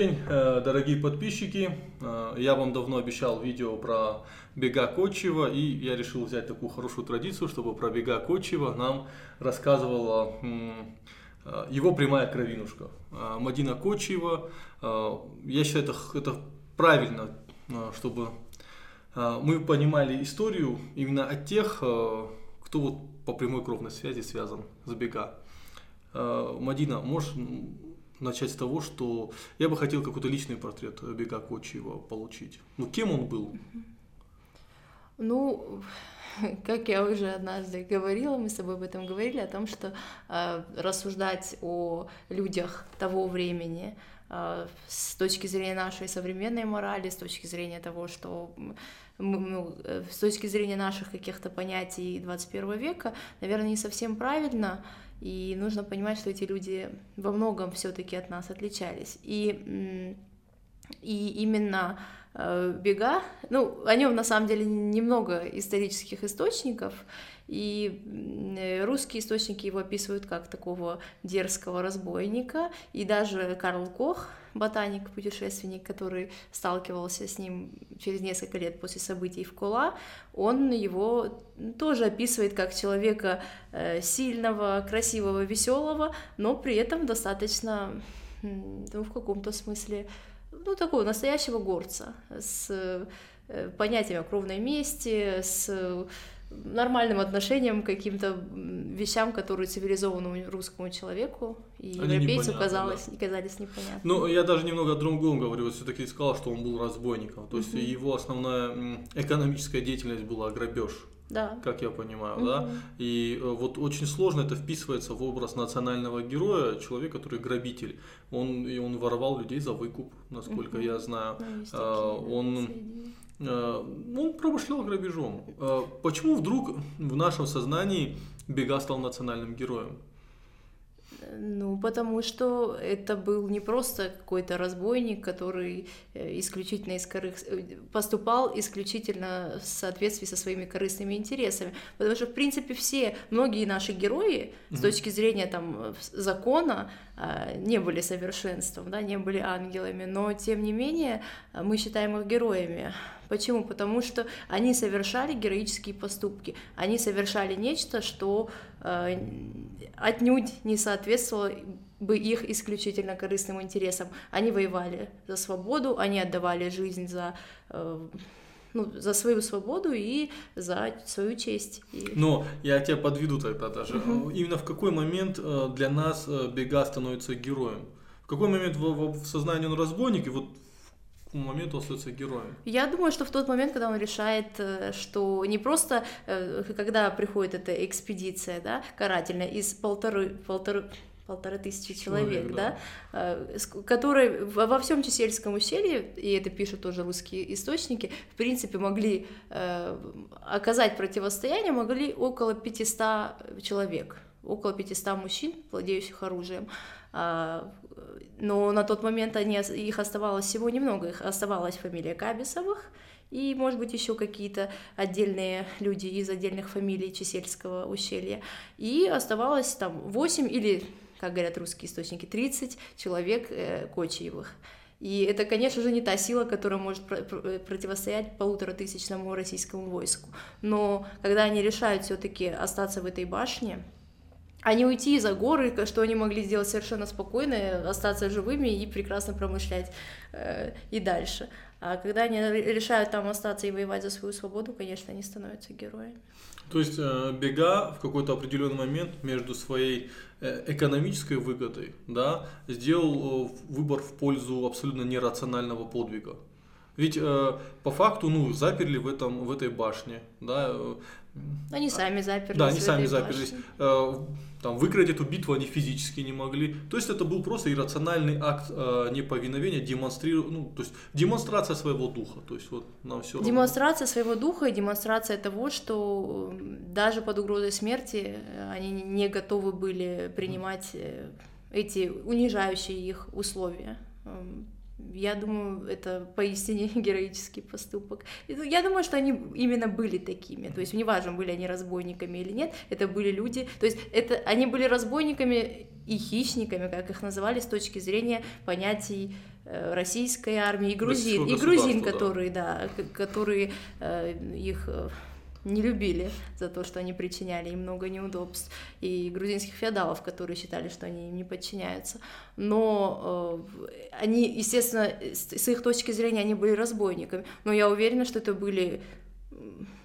день, э, дорогие подписчики. Э, я вам давно обещал видео про бега Кочева, и я решил взять такую хорошую традицию, чтобы про бега Кочева нам рассказывала э, его прямая кровинушка. Мадина Кочева. Я считаю, это, это правильно, чтобы мы понимали историю именно от тех, кто вот по прямой кровной связи связан с бега. Мадина, можешь начать с того, что я бы хотел какой-то личный портрет Бега Кочиева получить. Ну, кем он был? Ну, как я уже однажды говорила, мы с тобой об этом говорили, о том, что э, рассуждать о людях того времени э, с точки зрения нашей современной морали, с точки зрения того, что ну, э, с точки зрения наших каких-то понятий 21 века, наверное, не совсем правильно, и нужно понимать, что эти люди во многом все-таки от нас отличались. И, и именно э, бега, ну, о нем на самом деле немного исторических источников, и э, русские источники его описывают как такого дерзкого разбойника, и даже Карл Кох, ботаник, путешественник, который сталкивался с ним через несколько лет после событий в Кола, он его тоже описывает как человека э, сильного, красивого, веселого, но при этом достаточно, ну, в каком-то смысле, ну, такого настоящего горца, с э, понятием о кровной мести, с нормальным отношением к каким-то вещам, которые цивилизованному русскому человеку и Они европейцу казалось, да. казались непонятными. Ну, я даже немного о другом говорю. Вот все-таки сказал, что он был разбойником. То есть его основная экономическая деятельность была грабеж. Да. Как я понимаю, угу. да. И э, вот очень сложно это вписывается в образ национального героя, человек, который грабитель. Он и он воровал людей за выкуп, насколько угу. я знаю. Ну, такие, а, он Э, он промышлял грабежом. Э, почему вдруг в нашем сознании Бега стал национальным героем? Ну, потому что это был не просто какой-то разбойник, который э, исключительно из корых... поступал исключительно в соответствии со своими корыстными интересами. Потому что, в принципе, все, многие наши герои mm-hmm. с точки зрения там закона не были совершенством, да, не были ангелами, но тем не менее мы считаем их героями. Почему? Потому что они совершали героические поступки, они совершали нечто, что э, отнюдь не соответствовало бы их исключительно корыстным интересам. Они воевали за свободу, они отдавали жизнь за э, ну, за свою свободу и за свою честь. И... Но я тебя подведу тогда даже. Угу. Именно в какой момент э, для нас э, Бега становится героем? В какой момент в, в сознании он разбойник, и вот моменту остается героем? Я думаю, что в тот момент, когда он решает, э, что не просто, э, когда приходит эта экспедиция, да, карательная, из полторы, полторы, полторы тысячи человек, человек да, да, э, которые во всем Чесельском ущелье, и это пишут тоже русские источники, в принципе, могли оказать противостояние, могли около 500 человек, около 500 мужчин, владеющих оружием. Но на тот момент они, их оставалось всего немного, их оставалась фамилия Кабисовых, и, может быть, еще какие-то отдельные люди из отдельных фамилий Чесельского ущелья. И оставалось там 8 или, как говорят русские источники, 30 человек э, Кочиевых. И это, конечно же, не та сила, которая может про- противостоять полуторатысячному российскому войску. Но когда они решают все-таки остаться в этой башне, а не уйти за горы, что они могли сделать совершенно спокойно, остаться живыми и прекрасно промышлять э, и дальше. А когда они решают там остаться и воевать за свою свободу, конечно, они становятся героями. То есть э, бега в какой-то определенный момент между своей э, экономической выгодой, да, сделал э, выбор в пользу абсолютно нерационального подвига. Ведь э, по факту, ну, заперли в этом в этой башне, да. Э, они сами заперлись. Да, они сами заперлись. Э, там, выиграть эту битву они физически не могли. То есть это был просто иррациональный акт э, неповиновения, демонстриру... ну, то есть демонстрация своего духа. То есть вот нам все Демонстрация равно. своего духа и демонстрация того, что даже под угрозой смерти они не готовы были принимать э, эти унижающие их условия. Я думаю, это поистине героический поступок. Я думаю, что они именно были такими. То есть неважно, были они разбойниками или нет, это были люди. То есть это, они были разбойниками и хищниками, как их называли, с точки зрения понятий э, российской армии, и грузин, и грузин, которые, да, которые э, их э, не любили за то, что они причиняли им много неудобств, и грузинских феодалов, которые считали, что они им не подчиняются. Но э, они, естественно, с их точки зрения, они были разбойниками, но я уверена, что это были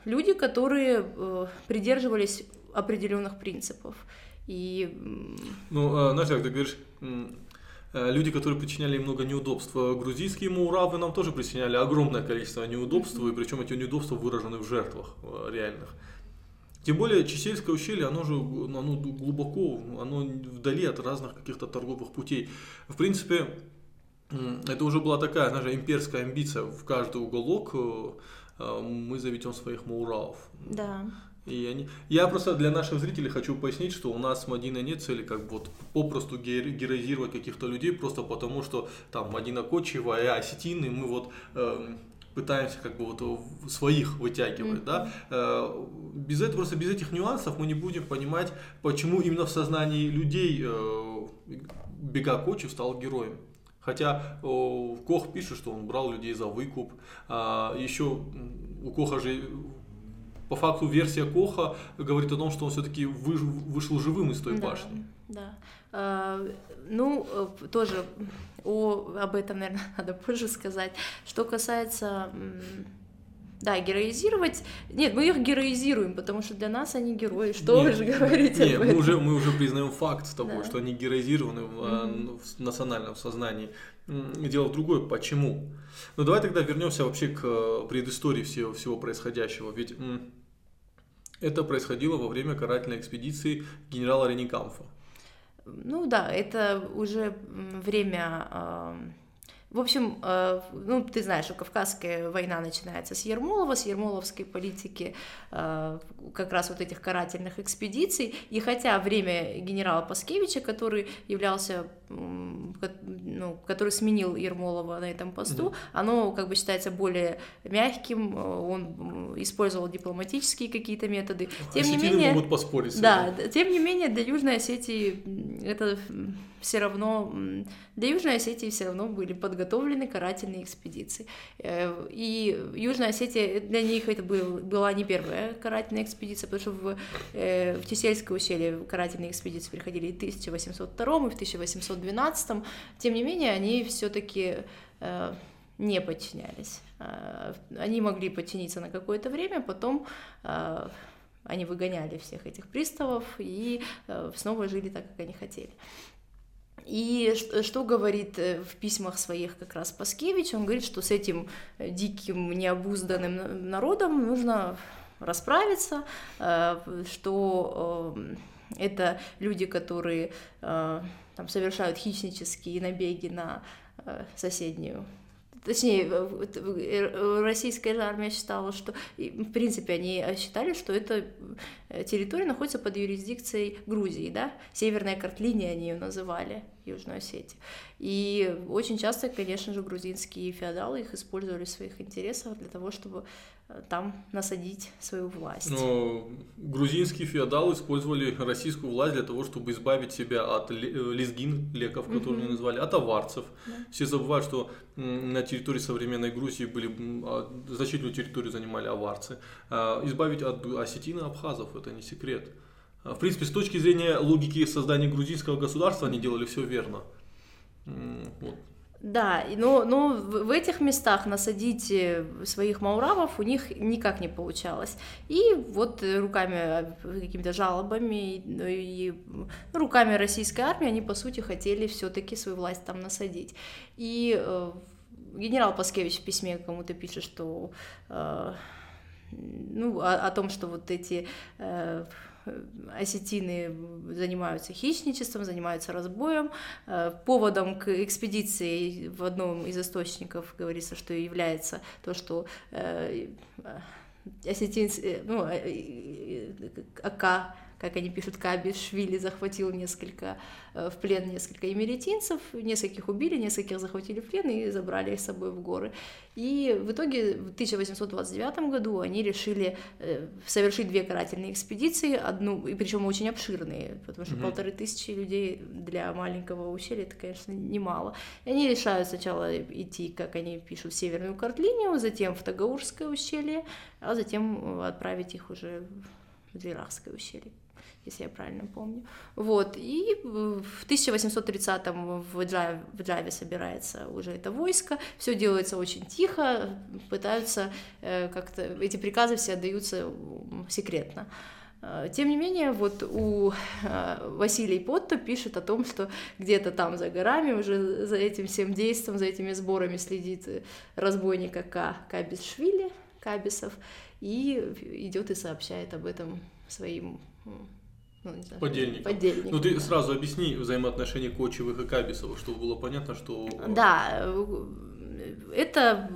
люди, которые э, придерживались определенных принципов. И... Ну, знаешь, как ты говоришь, Э, люди, которые причиняли много неудобств. Э, грузинские муравы нам тоже причиняли огромное количество неудобств, и причем эти неудобства выражены в жертвах э, реальных. Тем более Чесельское ущелье, оно же оно глубоко, оно вдали от разных каких-то торговых путей. В принципе, это уже была такая, знаешь, имперская амбиция в каждый уголок мы заведем своих мауравов. Да. И они... Я просто для наших зрителей хочу пояснить, что у нас с Мадиной нет цели как вот попросту героизировать каких-то людей, просто потому что там Мадина Кочева и Осетины, мы вот э, пытаемся как бы вот своих вытягивать, mm-hmm. да. Э, без этого, просто без этих нюансов мы не будем понимать, почему именно в сознании людей э, Бега Кочев стал героем. Хотя о, Кох пишет, что он брал людей за выкуп. А, еще у Коха же по факту версия Коха говорит о том, что он все-таки вы, вышел живым из той да, башни. Да. А, ну, э, тоже о, об этом, наверное, надо позже сказать. Что касается да, героизировать. Нет, мы их героизируем, потому что для нас они герои. Что нет, вы же говорите? Нет, об этом? Мы, уже, мы уже признаем факт того, да. что они героизированы в, mm-hmm. в национальном сознании. Дело в другое, почему? Ну давай тогда вернемся вообще к э, предыстории всего, всего происходящего. Ведь это происходило во время карательной экспедиции генерала Реникамфа. Ну да, это уже время в общем, э, ну, ты знаешь, что Кавказская война начинается с Ермолова, с ермоловской политики э, как раз вот этих карательных экспедиций, и хотя время генерала Паскевича, который являлся, ну, который сменил Ермолова на этом посту, mm-hmm. оно как бы считается более мягким, он использовал дипломатические какие-то методы. Тем Осетины не менее, могут поспорить. Да, тем не менее для Южной Осетии это все равно для Южной Осетии все равно были подготовлены карательные экспедиции. Э, и Южная Осетия для них это был, была не первая карательная экспедиция, потому что в, э, в Тесельское ущелье карательные экспедиции приходили и в 1802 и в 1812. Тем не менее, они все-таки э, не подчинялись. Они могли подчиниться на какое-то время, потом они выгоняли всех этих приставов и снова жили так, как они хотели. И что говорит э, в письмах своих как раз Паскевич? Он говорит, что с этим э, диким, необузданным народом нужно расправиться, э, что это люди, которые там, совершают хищнические набеги на соседнюю точнее, российская армия считала, что, в принципе, они считали, что эта территория находится под юрисдикцией Грузии, да, Северная картлиния они ее называли. Южную Осетию. И очень часто, конечно же, грузинские феодалы их использовали в своих интересах для того, чтобы э, там насадить свою власть. Но грузинские феодалы использовали российскую власть для того, чтобы избавить себя от э, лезгин, леков, которые mm-hmm. назвали, от аварцев. Yeah. Все забывают, что на территории современной Грузии были а, значительную территорию занимали аварцы. А, избавить от осетин и абхазов это не секрет. А, в принципе, с точки зрения логики создания грузинского государства, они делали все верно. Вот. Да, но, но в этих местах насадить э, своих мауравов у них никак не получалось. И вот руками, э, какими-то жалобами ну и ну, руками российской армии они, по сути, хотели все-таки свою власть там насадить. И э, генерал Паскевич в письме кому-то пишет, что э, ну, о, о том, что вот эти э, осетины занимаются хищничеством, занимаются разбоем. Э, поводом к экспедиции в одном из источников говорится, что является то, что э, осетин, ну, Ака как они пишут, Кабишвили захватил несколько, э, в плен несколько эмеретинцев, нескольких убили, нескольких захватили в плен и забрали их с собой в горы. И в итоге в 1829 году они решили э, совершить две карательные экспедиции, одну, и причем очень обширные, потому что mm-hmm. полторы тысячи людей для маленького ущелья это, конечно, немало. И они решают сначала идти, как они пишут, в северную картлинию, затем в Тагаурское ущелье, а затем отправить их уже в Двирахское ущелье если я правильно помню. Вот, и в 1830-м в Джаве, в Джаве собирается уже это войско, все делается очень тихо, пытаются э, как-то, эти приказы все отдаются секретно. Э, тем не менее, вот у э, Василий Потто пишет о том, что где-то там за горами уже за этим всем действием, за этими сборами следит разбойник К. Кабисшвили, Кабисов, и идет и сообщает об этом своим ну, не знаю, подельников. подельников. Ну ты сразу объясни взаимоотношения Кочевых и Кабисовых, чтобы было понятно, что... Да, это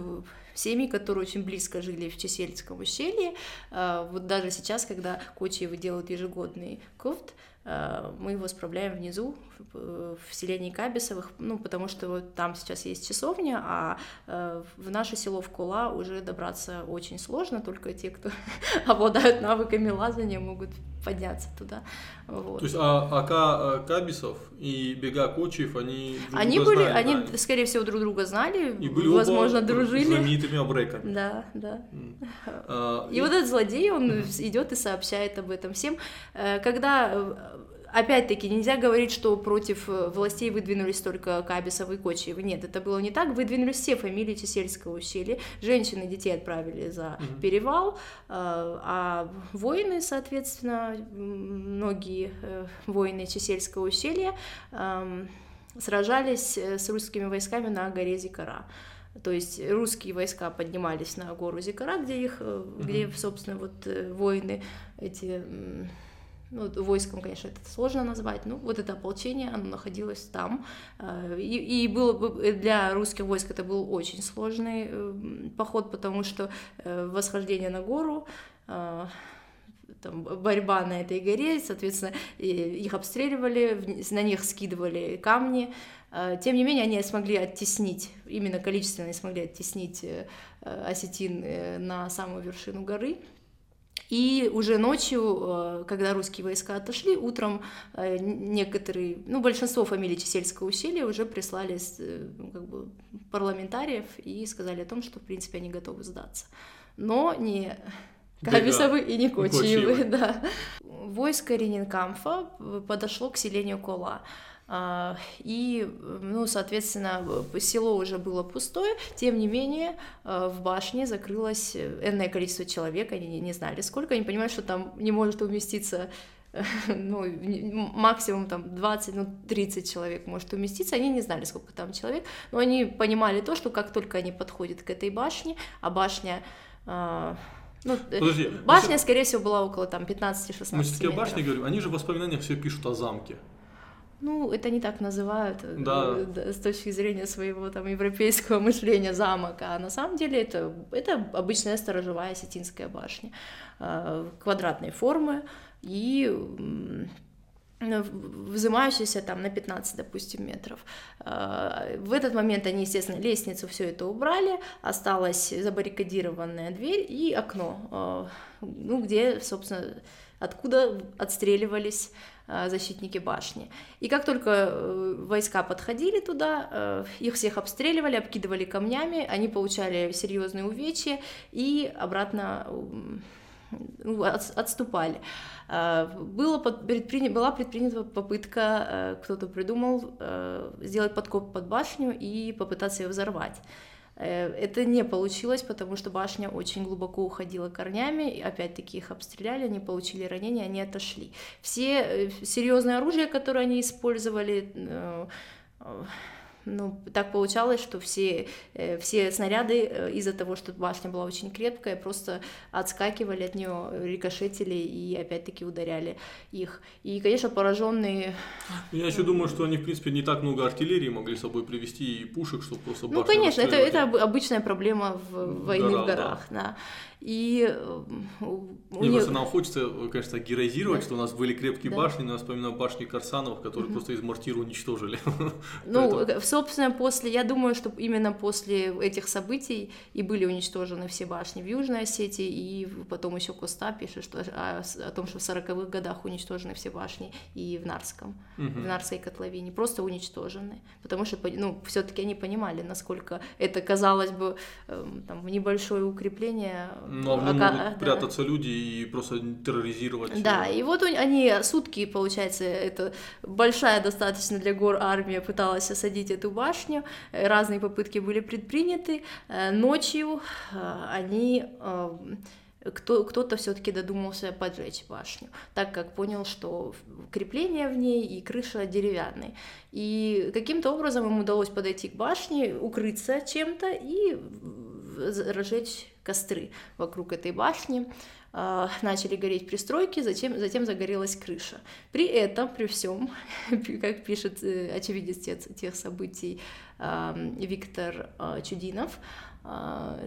семьи, которые очень близко жили в Чесельском ущелье. А, вот даже сейчас, когда Кочевы делают ежегодный кофт, а, мы его справляем внизу, в селении Кабисовых, ну, потому что вот там сейчас есть часовня, а э, в наше село в Кула уже добраться очень сложно, только те, кто обладают навыками лазания, могут подняться туда. Вот. То есть а, АК Кабисов и Бега Кочев, они друг они были, знали, они, да? скорее всего, друг друга знали, и были возможно, дружили. знаменитыми абреками. Да, да. Mm. и, и вот этот злодей, он идет и сообщает об этом всем. Э, когда э, опять-таки, нельзя говорить, что против э, властей выдвинулись только Кабисов и Кочиевы. Нет, это было не так. Выдвинулись все фамилии Чесельского ущелья. Женщины и детей отправили за mm-hmm. перевал, э, а воины, соответственно, многие э, воины Чесельского ущелья эм, сражались с русскими войсками на горе Зикара. То есть русские войска поднимались на гору Зикара, где их, mm-hmm. где, собственно, вот воины эти ну, войском, конечно, это сложно назвать, ну, вот это ополчение, оно находилось там, э, и, и было бы для русских войск это был очень сложный э, поход, потому что э, восхождение на гору, там, борьба на этой горе, соответственно, их обстреливали, на них скидывали камни, тем не менее, они смогли оттеснить, именно количественно смогли оттеснить осетин на самую вершину горы, и уже ночью, э, когда русские войска отошли, утром э, некоторые, ну, большинство фамилий Чесельского ущелья уже прислали э, ну, как бы, парламентариев и сказали о том, что, в принципе, они готовы сдаться. Но не Кабисовы и не Кочиевы, да. Войско Ренинкамфа подошло к селению Кола. А, и, ну, соответственно, село уже было пустое, тем не менее, а, в башне закрылось энное количество человек, они не знали сколько, они понимают, что там не может уместиться ну, максимум там 20, ну, 30 человек может уместиться, они не знали, сколько там человек, но они понимали то, что как только они подходят к этой башне, а башня а, ну, э, Подожди, башня, мы... скорее всего, была около там 15-16 Мы все-таки о башне говорим, они же в воспоминаниях все пишут о замке. Ну, это не так называют э, да. с точки зрения своего там европейского мышления замок, а на самом деле это, это обычная сторожевая осетинская башня э, квадратной формы и взымающаяся там на 15, допустим, метров. Э, в этот момент они, естественно, лестницу все это убрали, осталась забаррикадированная дверь и окно, ну, где, собственно, откуда отстреливались э, защитники башни. И как только э, войска подходили туда, э, их всех обстреливали, обкидывали камнями, они получали серьезные увечья и обратно ну, отступали. Было предпринято, была предпринята попытка, кто-то придумал сделать подкоп под башню и попытаться ее взорвать. Э, это не получилось, потому что башня очень глубоко уходила корнями, и опять-таки их обстреляли, они получили ранения, они отошли. Все э, серьезные оружия, которые они использовали, э, ну, так получалось, что все, э, все снаряды э, из-за того, что башня была очень крепкая, просто отскакивали от нее, рикошетили и опять-таки ударяли их. И, конечно, пораженные... Я еще думаю, что они, в принципе, не так много артиллерии могли с собой привезти и пушек, чтобы просто Ну, конечно, это, это обычная проблема в войны в горах, да. да. И э, у не, просто нам хочется, конечно, героизировать, да. что у нас были крепкие да. башни, но я вспоминаю башни Корсанов, которые угу. просто из мортира уничтожили. Ну, Поэтому... собственно, после, я думаю, что именно после этих событий и были уничтожены все башни в Южной Осетии, и потом еще Коста пишет что, о, о том, что в 40-х годах уничтожены все башни и в Нарском, угу. в Нарской котловине, просто уничтожены, потому что, ну, все-таки они понимали, насколько это, казалось бы, эм, там, небольшое укрепление ну, а в нем могут да. прятаться люди и просто терроризировать. Да, и вот они сутки, получается, это большая достаточно для гор армия пыталась осадить эту башню, разные попытки были предприняты. Э, ночью э, они э, кто, кто-то все-таки додумался поджечь башню, так как понял, что крепление в ней и крыша деревянные. И каким-то образом им удалось подойти к башне, укрыться чем-то и разжечь костры вокруг этой башни, начали гореть пристройки, затем, затем загорелась крыша. При этом, при всем, как пишет э, очевидец тех, тех событий а, Виктор а, Чудинов,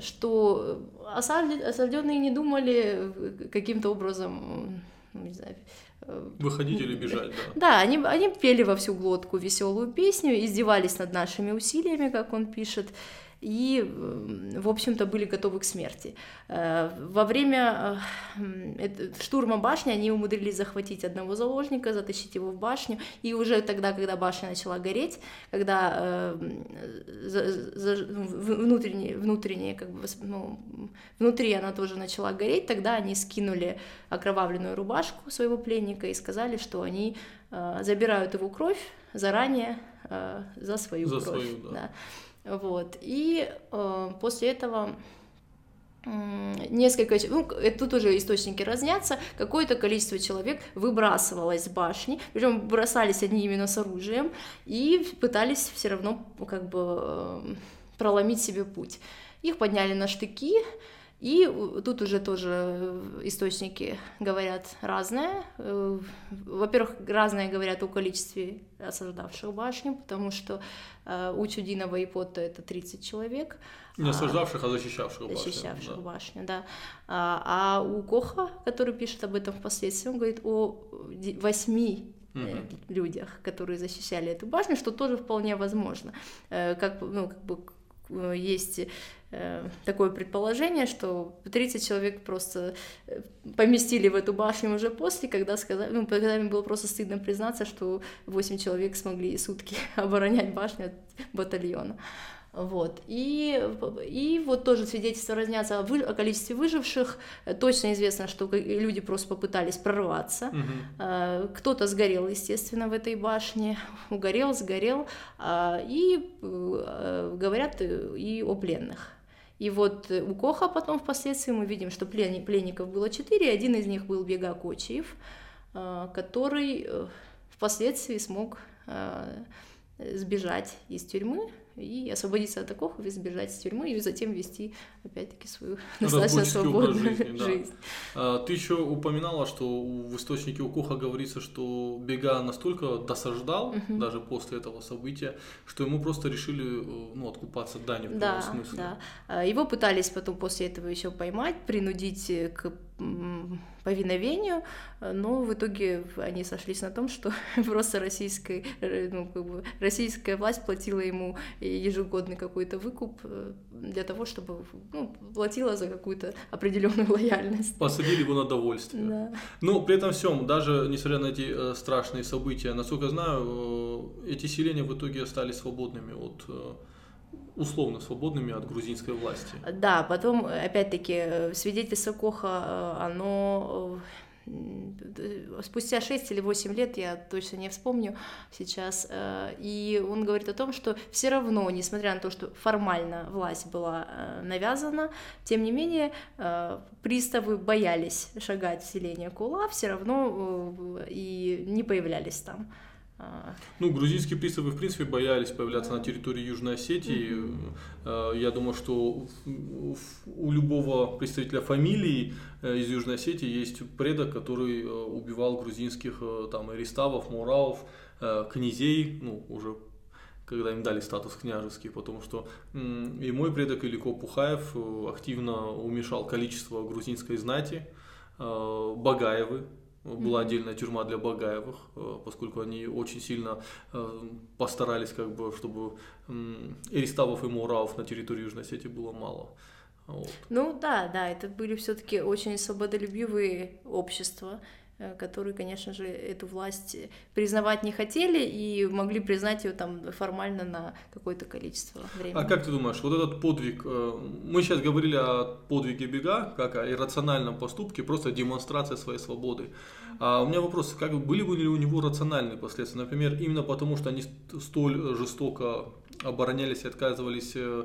что осажденные не думали каким-то образом, не знаю, э, Выходить или бежать, да. Да, они, они пели во всю глотку веселую песню, издевались над нашими усилиями, как он пишет, и, в общем-то, были готовы к смерти. Э, во время э, штурма башни они умудрились захватить одного заложника, затащить его в башню, и уже тогда, когда башня начала гореть, когда э, ну, внутренние, внутренние как бы, ну, внутри она тоже начала гореть, тогда они скинули окровавленную рубашку своего пленника и сказали, что они забирают его кровь заранее за свою за кровь. Свою, да. Да. Вот. И э, после этого несколько, ну, тут уже источники разнятся, какое-то количество человек выбрасывалось с башни, причем бросались они именно с оружием и пытались все равно как бы э, проломить себе путь. Их подняли на штыки, и тут уже тоже источники говорят разное. Э, во-первых, разное говорят о количестве осаждавших башню, потому что э, у Чудинова и Потта это 30 человек. Не осаждавших, а защищавших башню. Защищавших да. башню, да. А, а у Коха, который пишет об этом впоследствии, он говорит о восьми угу. людях, которые защищали эту башню, что тоже вполне возможно. Как, ну, как бы есть Э, такое предположение, что 30 человек просто э, поместили в эту башню уже после, когда сказали, ну, когда им было просто стыдно признаться, что 8 человек смогли сутки оборонять башню от батальона. Вот. И, и вот тоже свидетельства разнятся о, вы, о количестве выживших. Точно известно, что люди просто попытались прорваться. Угу. Кто-то сгорел, естественно, в этой башне. Угорел, сгорел. А, и э, говорят и о пленных. И вот э, у Коха потом впоследствии мы видим, что плен, пленников было четыре, один из них был Бега Кочиев, э, который э, впоследствии смог сбежать из тюрьмы и освободиться от окопов, избежать из тюрьмы и затем вести, опять-таки, свою достаточно свободную жизнь. Да. Ты еще упоминала, что в источнике Укоха говорится, что Бега настолько досаждал, угу. даже после этого события, что ему просто решили э, ну, откупаться дани в да, смысле. Да. А, его пытались потом после этого еще поймать, принудить к повиновению, но в итоге они сошлись на том, что просто российская, э, ну, как бы, российская власть платила ему ежегодный какой-то выкуп э, для того, чтобы ну, платила за какую-то определенную лояльность. Посадили его на довольствие. Да. Ну, при этом всем, даже несмотря на эти э, страшные события, насколько знаю, э, эти селения в итоге остались свободными от условно свободными от грузинской власти. Да, потом, опять-таки, э, свидетельство Коха, э, оно спустя 6 или 8 лет, я точно не вспомню сейчас, э, и он говорит о том, что все равно, несмотря на то, что формально власть была э, навязана, тем не менее э, приставы боялись шагать в селение Кула, все равно и не появлялись там. Ну, грузинские приставы, в принципе, боялись появляться на территории Южной Осетии. Э, Я думаю, что у любого представителя фамилии э, из Южной Осетии есть предок, который э, убивал грузинских там ареставов, муралов, князей, ну, уже когда им дали статус княжеский, потому что и мой предок Илико Пухаев активно уменьшал количество грузинской знати, Багаевы, была отдельная тюрьма для Багаевых, э, поскольку они очень сильно э, постарались, как бы, чтобы эриставов и муралов на территории Южной Осетии было мало. Вот. Ну да, да, это были все-таки очень свободолюбивые общества, которые, конечно же, эту власть признавать не хотели и могли признать ее там формально на какое-то количество времени. А как ты думаешь, вот этот подвиг, э, мы сейчас говорили о подвиге бега, как о иррациональном поступке, просто демонстрация своей свободы. А у меня вопрос, как были бы ли у него рациональные последствия? Например, именно потому, что они ст- столь жестоко оборонялись и отказывались э,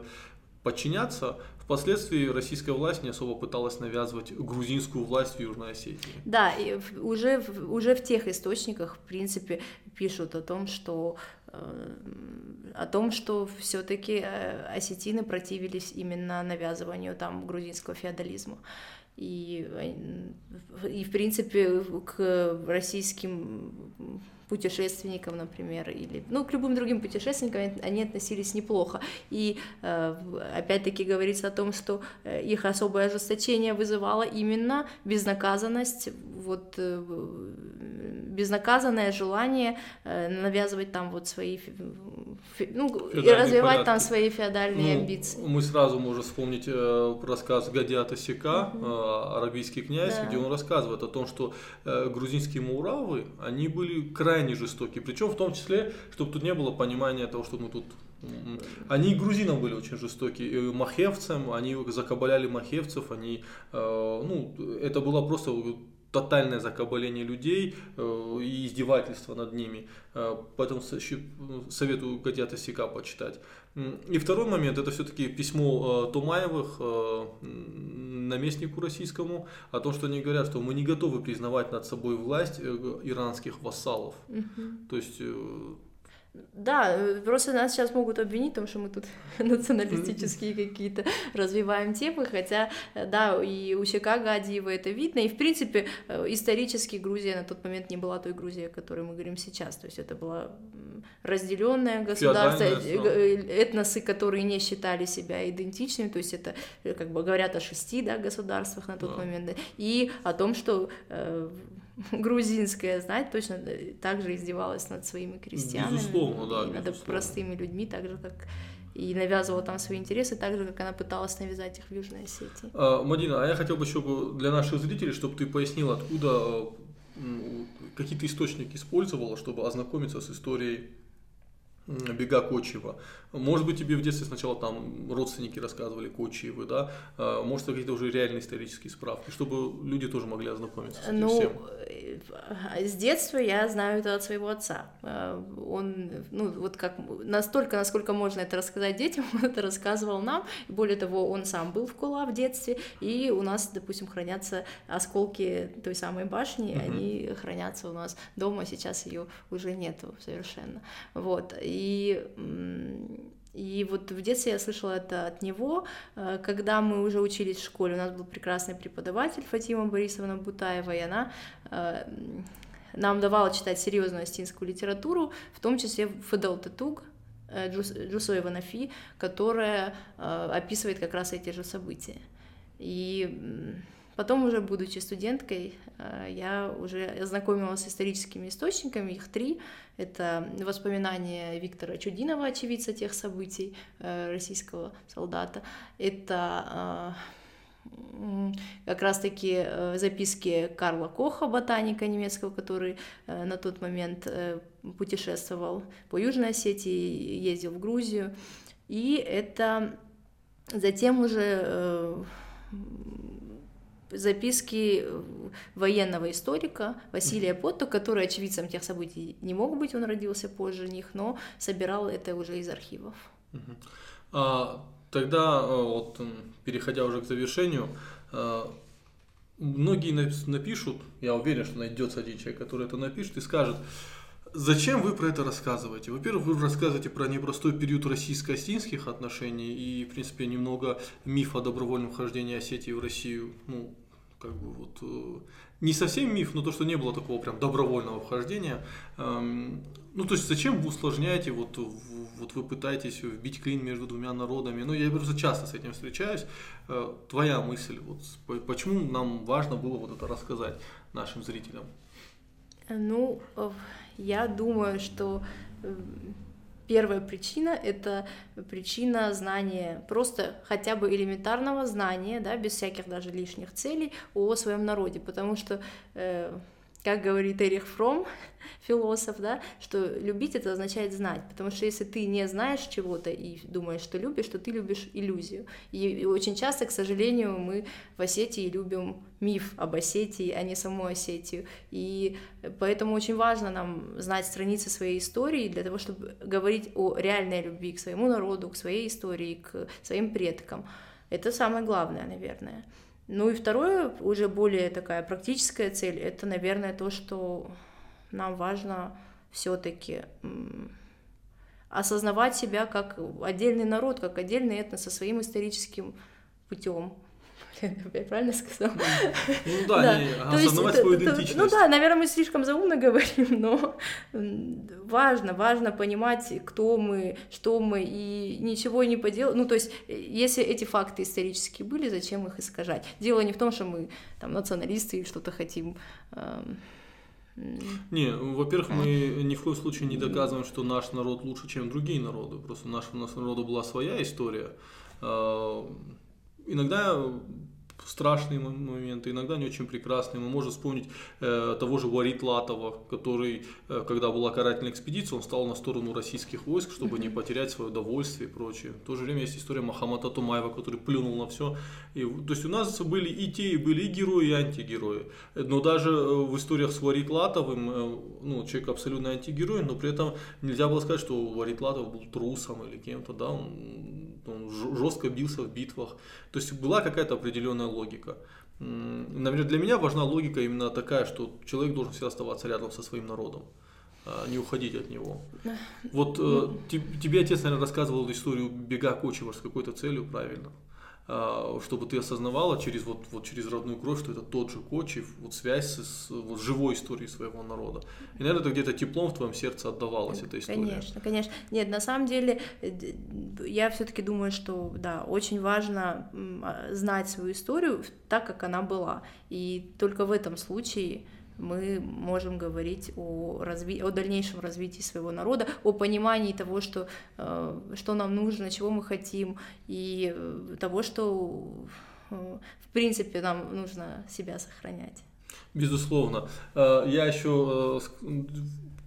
подчиняться, впоследствии российская власть не особо пыталась навязывать грузинскую власть в Южной Осетии. Да, и уже, уже в тех источниках, в принципе, пишут о том, что э, о том, что все-таки осетины противились именно навязыванию там грузинского феодализма. И, э, и в принципе к российским путешественникам, например, или ну, к любым другим путешественникам они относились неплохо. И э, опять-таки говорится о том, что э, их особое ожесточение вызывало именно безнаказанность, вот э, безнаказанное желание навязывать там вот свои, ну, и развивать там порядки. свои феодальные Ну, амбиции. Мы сразу можем вспомнить рассказ Гадиата Сека, э, арабийский князь, Да. где он рассказывает о том, что грузинские муравы, они были крайне жестоки. Причем в том числе, чтобы тут не было понимания того, что мы тут... Они и грузинам были очень жестоки, и махевцам, они закабаляли махевцев, они, э, ну, это было просто тотальное закабаление людей э, и издевательство над ними. Э, поэтому советую Гадята Сика почитать. И второй момент, это все-таки письмо э, Тумаевых э, наместнику российскому о том, что они говорят, что мы не готовы признавать над собой власть иранских вассалов. Мгм. То есть Да, э, просто нас сейчас могут обвинить в том, что мы тут националистические какие-то развиваем темы, хотя, э, да, и у Щека Гадиева это видно, и, в принципе, э, исторически Грузия на тот момент не была той Грузией, о которой мы говорим сейчас, то есть это было разделенное государство, этносы, которые не считали себя идентичными, то есть это, как бы говорят о шести, да, государствах на тот Да. момент, и о том, что грузинская знать точно э, так же издевалась над своими крестьянами, Безусловно, да, над безусловно. простыми людьми, так же, как и навязывала там свои интересы, так же, как она пыталась навязать их в Южной Осетии. А, Мадина, а я хотел бы еще для наших зрителей, чтобы ты пояснила, откуда м, какие ты источники использовала, чтобы ознакомиться с историей бега Кочева. Может быть, тебе в детстве сначала там родственники рассказывали Кочевы, да? А, Может, какие-то уже реальные исторические справки, чтобы люди тоже могли ознакомиться с этим Ну, всем. э, с детства я знаю это от своего отца. Э, Он, ну, вот как настолько, насколько можно это рассказать детям, он это рассказывал нам. Более того, он сам был в Кула в детстве, и у нас, допустим, хранятся осколки той самой башни, Мгм. они хранятся у нас дома, сейчас ее уже нету совершенно. Вот, и м, и вот в детстве я слышала это от него. Э, Когда мы уже учились в школе, у нас был прекрасный преподаватель Фатима Борисовна Бутаева, и она э, нам давала читать серьезную астинскую литературу, в том числе Федел Тетуг, э, Джус- Джусоева Нафи, которая описывает как раз эти же события. И потом уже, будучи студенткой, э, я уже ознакомилась с историческими источниками, их три. Это воспоминания Виктора Чудинова, очевидца тех событий, э, российского солдата. Это э, как раз-таки записки Карла Коха, ботаника немецкого, который на тот момент путешествовал по Южной Осетии, ездил в Грузию. И это затем уже записки э, военного историка Василия Потто, который очевидцем тех событий не мог быть, он родился позже них, но собирал это уже из архивов. А, тогда, э, вот, переходя уже к завершению, э, многие нап- напишут, я уверен, что найдется один человек, который это напишет и скажет, Зачем вы про это рассказываете? Во-первых, вы рассказываете про непростой период российско-осетинских отношений и, в принципе, немного миф о добровольном вхождении Осетии в Россию. Ну, как бы вот э, не совсем миф, но то, что не было такого прям добровольного вхождения. Эм, ну, то есть, зачем вы усложняете, вот, вот вы пытаетесь вбить клин между двумя народами? Ну, я просто часто с этим встречаюсь. Э, твоя мысль, вот, почему нам важно было вот это рассказать нашим зрителям? Ну, я думаю, что Первая причина — это причина знания, просто хотя бы элементарного знания, да, без всяких даже лишних целей о своем народе, потому что э, как говорит Эрих Фром, философ, да, что любить это означает знать, потому что если ты не знаешь чего-то и думаешь, что любишь, то ты любишь иллюзию. И очень часто, к сожалению, мы в Осетии любим миф об Осетии, а не саму Осетию. И поэтому очень важно нам знать страницы своей истории для того, чтобы говорить о реальной любви к своему народу, к своей истории, к своим предкам. Это самое главное, наверное. Ну и второе, уже более такая практическая цель, это, наверное, то, что нам важно все-таки осознавать себя как отдельный народ, как отдельный этнос со своим историческим путем. Я правильно сказала? Ну да, да. Не, осознавать свою идентичность. Ну да, наверное, мы слишком заумно говорим, но важно, важно понимать, кто мы, что мы, и ничего не поделать. Ну, то есть, если эти факты исторические были, зачем их искажать? Дело не в том, что мы там националисты или что-то хотим. Не, во-первых, мы ни в коем случае не доказываем, что наш народ лучше, чем другие народы. Просто у нашего народа была своя история. Иногда страшные моменты, иногда не очень прекрасные. Мы можем вспомнить э, того же Варит Латова, который, э, когда была карательная экспедиция, он стал на сторону российских войск, чтобы не потерять свое удовольствие и прочее. В то же время есть история Махамата Тумаева, который плюнул на все. И, то есть у нас были и те, были и герои, и антигерои. Но даже э, в историях с Варит Латовым, э, ну, человек абсолютно антигерой, но при этом нельзя было сказать, что Варит Латов был трусом или кем-то, да, он, он жестко бился в битвах. То есть была какая-то определенная логика. Наверное, для меня важна логика именно такая, что человек должен всегда оставаться рядом со своим народом, а не уходить от него. Вот э, тебе отец, наверное, рассказывал историю бега Кочева с какой-то целью, правильно? А, чтобы ты осознавала через, вот, вот через родную кровь, что это тот же Кочев, вот связь с вот, живой историей своего народа. И, наверное, это где-то теплом в твоем сердце отдавалась эта история. Конечно, конечно. Нет, на самом деле, э, я все-таки думаю, что, да, очень важно а, знать свою историю так, как она была. И только в этом случае мы можем говорить о, разви... о дальнейшем развитии своего народа, о понимании того, что, э, что нам нужно, чего мы хотим, и э, того, что э, в принципе нам нужно себя сохранять. Безусловно. Я еще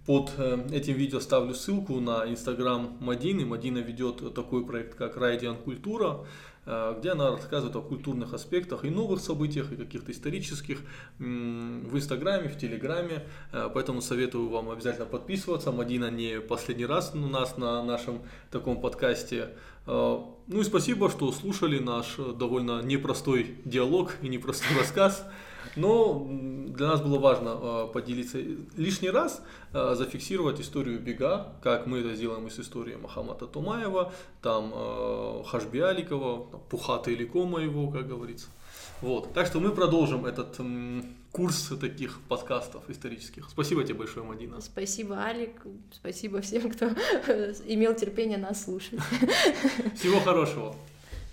под этим видео ставлю ссылку на инстаграм Мадины. Мадина ведет такой проект, как Райдиан Культура. Э, где она рассказывает о культурных аспектах и новых событиях, и каких-то исторических в Инстаграме, в Телеграме. Э, поэтому советую вам обязательно подписываться. Мадина не последний раз у нас на нашем таком подкасте. Э, ну и спасибо, что слушали наш довольно непростой диалог и непростой рассказ. Но для нас было важно э, поделиться лишний раз, э, зафиксировать историю бега, как мы это сделаем из истории Махамата Тумаева, там э, Хашби Аликова, Пухата Илико моего, как говорится. Вот. Так что мы продолжим этот м, курс таких подкастов исторических. Спасибо тебе большое, Мадина. Спасибо, Алик. Спасибо всем, кто имел терпение нас слушать. Всего хорошего.